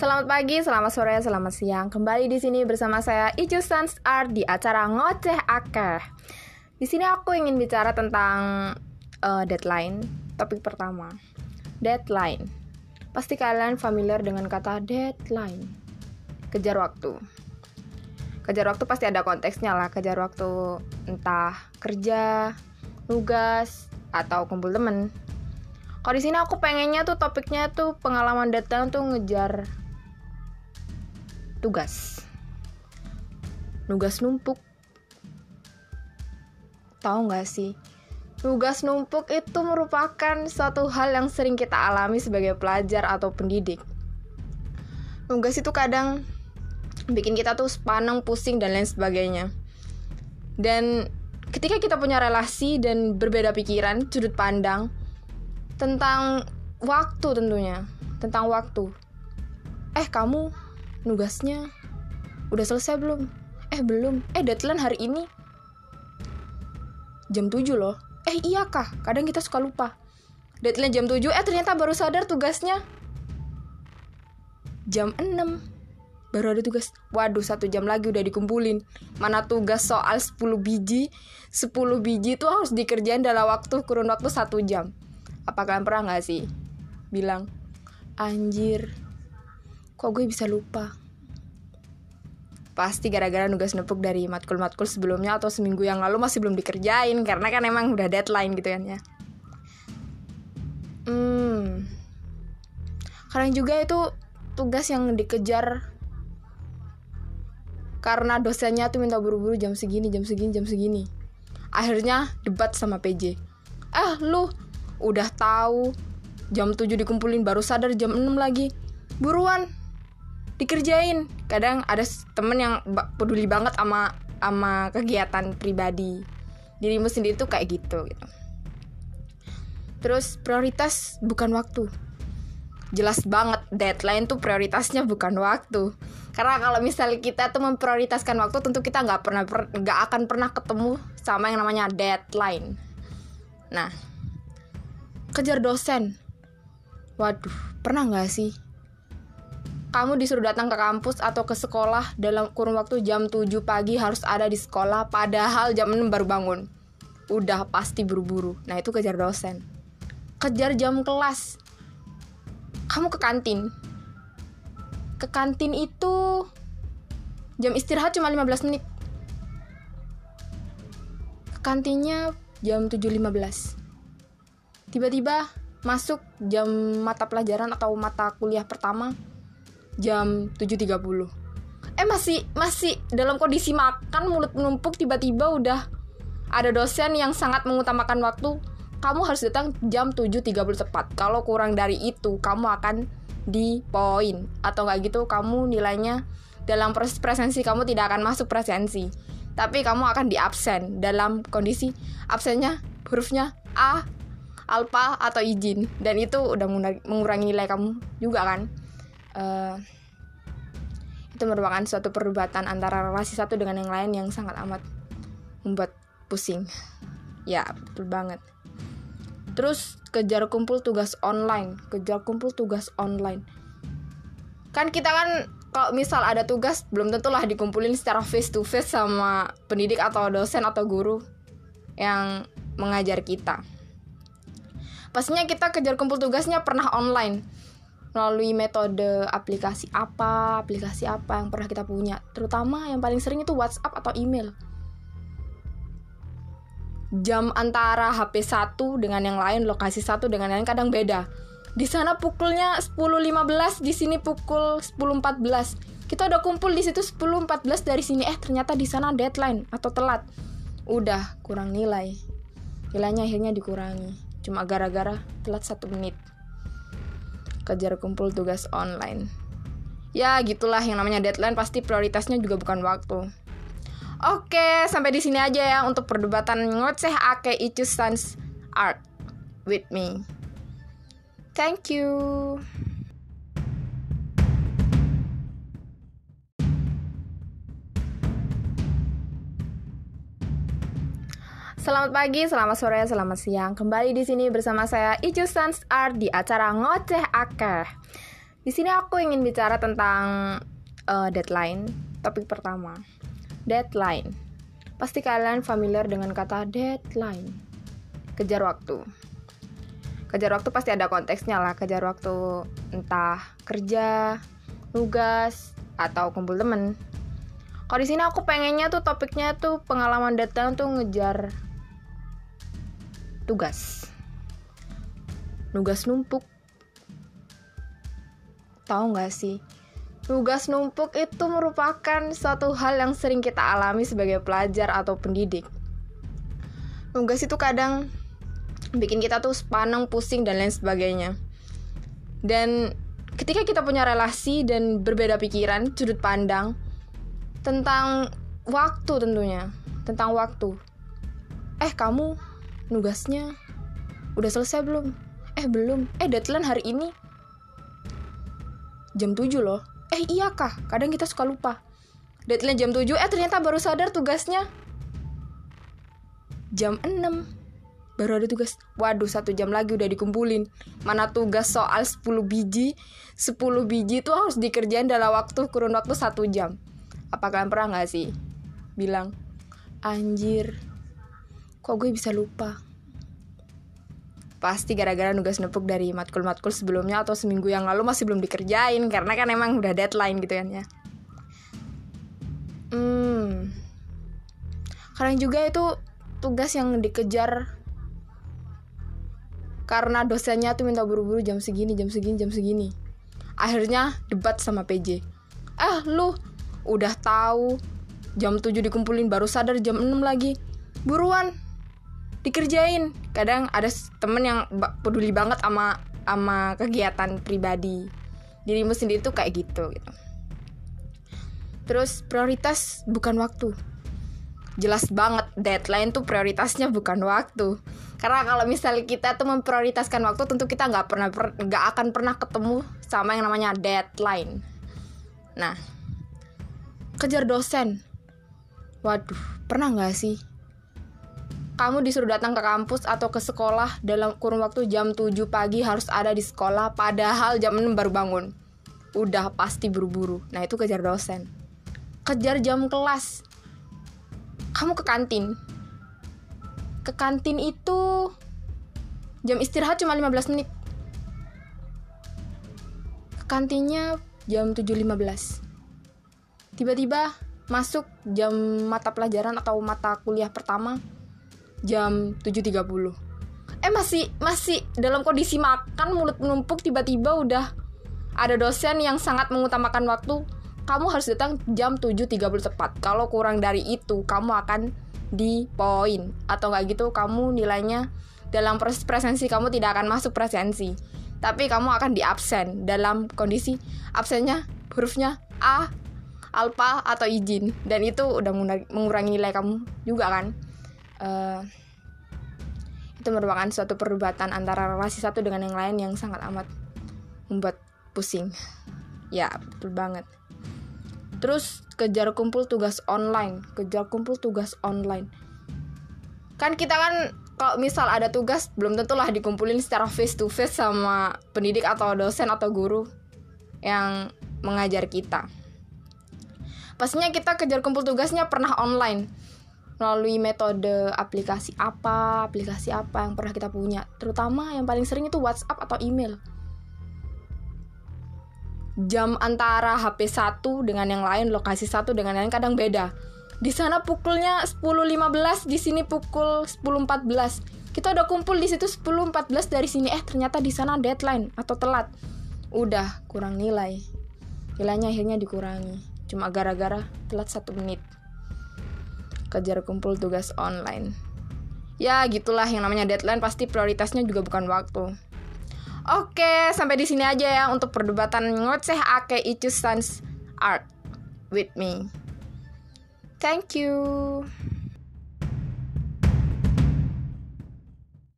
Selamat pagi, selamat sore, selamat siang. Kembali di sini bersama saya Icu Sans Art di acara Ngoceh Akeh. Di sini aku ingin bicara tentang uh, deadline. Topik pertama, deadline. Pasti kalian familiar dengan kata deadline. Kejar waktu. Kejar waktu pasti ada konteksnya lah. Kejar waktu entah kerja, tugas, atau kumpul temen kalau di sini aku pengennya tuh topiknya tuh pengalaman datang tuh ngejar tugas. Tugas numpuk. Tahu nggak sih? Tugas numpuk itu merupakan suatu hal yang sering kita alami sebagai pelajar atau pendidik. Tugas itu kadang bikin kita tuh sepaneng, pusing, dan lain sebagainya. Dan ketika kita punya relasi dan berbeda pikiran, sudut pandang, tentang waktu tentunya tentang waktu eh kamu nugasnya udah selesai belum? Eh belum. Eh deadline hari ini? Jam 7 loh. Eh iya kah? Kadang kita suka lupa. Deadline jam 7 eh ternyata baru sadar tugasnya. Jam 6 baru ada tugas. Waduh satu jam lagi udah dikumpulin. Mana tugas soal 10 biji? 10 biji itu harus dikerjain dalam waktu kurun waktu satu jam. Apa kalian pernah nggak sih bilang anjir kok gue bisa lupa? Pasti gara-gara nugas nepuk dari matkul-matkul sebelumnya atau seminggu yang lalu masih belum dikerjain karena kan emang udah deadline gitu kan ya. Hmm. Kadang juga itu tugas yang dikejar karena dosennya tuh minta buru-buru jam segini jam segini jam segini. Akhirnya debat sama PJ ah lu udah tahu jam 7 dikumpulin baru sadar jam 6 lagi. Buruan dikerjain. Kadang ada temen yang peduli banget sama sama kegiatan pribadi. Dirimu sendiri tuh kayak gitu gitu. Terus prioritas bukan waktu. Jelas banget deadline tuh prioritasnya bukan waktu. Karena kalau misalnya kita tuh memprioritaskan waktu tentu kita nggak pernah nggak akan pernah ketemu sama yang namanya deadline. Nah kejar dosen. Waduh, pernah nggak sih? Kamu disuruh datang ke kampus atau ke sekolah dalam kurun waktu jam 7 pagi harus ada di sekolah padahal jam 6 baru bangun. Udah pasti buru-buru. Nah, itu kejar dosen. Kejar jam kelas. Kamu ke kantin. Ke kantin itu jam istirahat cuma 15 menit. Ke kantinnya jam 7.15 tiba-tiba masuk jam mata pelajaran atau mata kuliah pertama jam 7.30 eh masih masih dalam kondisi makan mulut menumpuk tiba-tiba udah ada dosen yang sangat mengutamakan waktu. Kamu harus datang jam 7.30 tepat. Kalau kurang dari itu kamu akan di poin atau nggak gitu kamu nilainya dalam proses presensi kamu tidak akan masuk presensi. Tapi kamu akan di absen dalam kondisi absennya hurufnya A alpa atau izin. Dan itu udah mengurangi nilai kamu juga kan uh, itu merupakan suatu perdebatan antara relasi satu dengan yang lain yang sangat amat membuat pusing. Ya betul banget. Terus kejar kumpul tugas online. Kejar kumpul tugas online. Kan kita kan kalau misal ada tugas belum tentulah dikumpulin secara face to face sama pendidik atau dosen atau guru yang mengajar kita. Pastinya kita kejar kumpul tugasnya pernah online melalui metode aplikasi apa, aplikasi apa yang pernah kita punya. Terutama yang paling sering itu WhatsApp atau email. Jam antara HP satu dengan yang lain, lokasi satu dengan yang lain kadang beda. Di sana pukulnya 10.15, di sini pukul 10.14. Kita udah kumpul di situ 10.14 dari sini. Eh, ternyata di sana deadline atau telat. Udah kurang nilai. Nilainya akhirnya dikurangi cuma gara-gara telat satu menit kejar kumpul tugas online. Ya gitulah. Yang namanya deadline pasti prioritasnya juga bukan waktu. Oke sampai di sini aja ya untuk perdebatan ngoceh ake itu sans art with me. Thank you Selamat pagi, selamat sore, selamat siang. Kembali di sini bersama saya Icu Sans Art di acara Ngoceh Akeh. Di sini aku ingin bicara tentang uh, deadline. Topik pertama, deadline. Pasti kalian familiar dengan kata deadline. Kejar waktu. Kejar waktu pasti ada konteksnya lah. Kejar waktu entah kerja, nugas, atau kumpul temen. Kalau di sini aku pengennya tuh topiknya tuh pengalaman deadline tuh ngejar tugas. Nugas numpuk Tahu nggak sih? Tugas numpuk itu merupakan suatu hal yang sering kita alami sebagai pelajar atau pendidik. Tugas itu kadang bikin kita tuh sepanang, pusing, dan lain sebagainya. Dan ketika kita punya relasi dan berbeda pikiran, sudut pandang tentang waktu tentunya, tentang waktu. Eh, kamu nugasnya udah selesai belum? Eh, belum. Eh, deadline hari ini. Jam 7 loh. Eh iya kah? Kadang kita suka lupa. Deadline jam 7 eh ternyata baru sadar tugasnya. Jam 6 baru ada tugas. Waduh satu jam lagi udah dikumpulin. Mana tugas soal 10 biji? 10 biji itu harus dikerjain dalam waktu kurun waktu satu jam. Apa kalian pernah nggak sih bilang anjir kok gue bisa lupa? Pasti gara-gara nugas nepuk dari matkul-matkul sebelumnya atau seminggu yang lalu masih belum dikerjain karena kan emang udah deadline gitu kan ya. Hmm. Kadang juga itu tugas yang dikejar karena dosennya tuh minta buru-buru jam segini jam segini jam segini. Akhirnya debat sama PJ eh lu udah tahu jam 7 dikumpulin baru sadar jam 6 lagi. Buruan dikerjain. Kadang ada temen yang peduli banget sama sama kegiatan pribadi. Dirimu sendiri tuh kayak gitu gitu. Terus prioritas bukan waktu. Jelas banget deadline tuh prioritasnya bukan waktu. Karena kalau misalnya kita tuh memprioritaskan waktu tentu kita nggak pernah nggak akan pernah ketemu sama yang namanya deadline. Nah kejar dosen. Waduh pernah nggak sih kamu disuruh datang ke kampus atau ke sekolah dalam kurun waktu jam 7 pagi harus ada di sekolah padahal jam 6 baru bangun. Udah pasti buru-buru. Nah, itu kejar dosen. Kejar jam kelas. Kamu ke kantin. Ke kantin itu jam istirahat cuma 15 menit. Ke kantinnya jam 7.15. Tiba-tiba masuk jam mata pelajaran atau mata kuliah pertama jam 7.30 eh masih masih dalam kondisi makan mulut menumpuk tiba-tiba udah ada dosen yang sangat mengutamakan waktu. Kamu harus datang jam 7.30 tepat. Kalau kurang dari itu kamu akan di poin atau nggak gitu kamu nilainya dalam proses presensi kamu tidak akan masuk presensi. Tapi kamu akan di absen dalam kondisi absennya hurufnya A alpa atau izin. Dan itu udah mengurangi nilai kamu juga kan uh, itu merupakan suatu perdebatan antara relasi satu dengan yang lain yang sangat amat membuat pusing. Ya betul banget. Terus kejar kumpul tugas online. Kejar kumpul tugas online. Kan kita kan kalau misal ada tugas belum tentulah dikumpulin secara face to face sama pendidik atau dosen atau guru yang mengajar kita. Pastinya kita kejar kumpul tugasnya pernah online melalui metode aplikasi apa, aplikasi apa yang pernah kita punya. Terutama yang paling sering itu WhatsApp atau email. Jam antara HP satu dengan yang lain, lokasi satu dengan yang lain kadang beda. Di sana pukulnya 10.15, di sini pukul 10.14. Kita udah kumpul di situ 10.14 dari sini. Eh, ternyata di sana deadline atau telat. Udah kurang nilai. Nilainya akhirnya dikurangi. Cuma gara-gara telat satu menit kejar kumpul tugas online. Ya, gitulah yang namanya deadline pasti prioritasnya juga bukan waktu. Oke, sampai di sini aja ya untuk perdebatan ngoceh ake itu sans art with me. Thank you.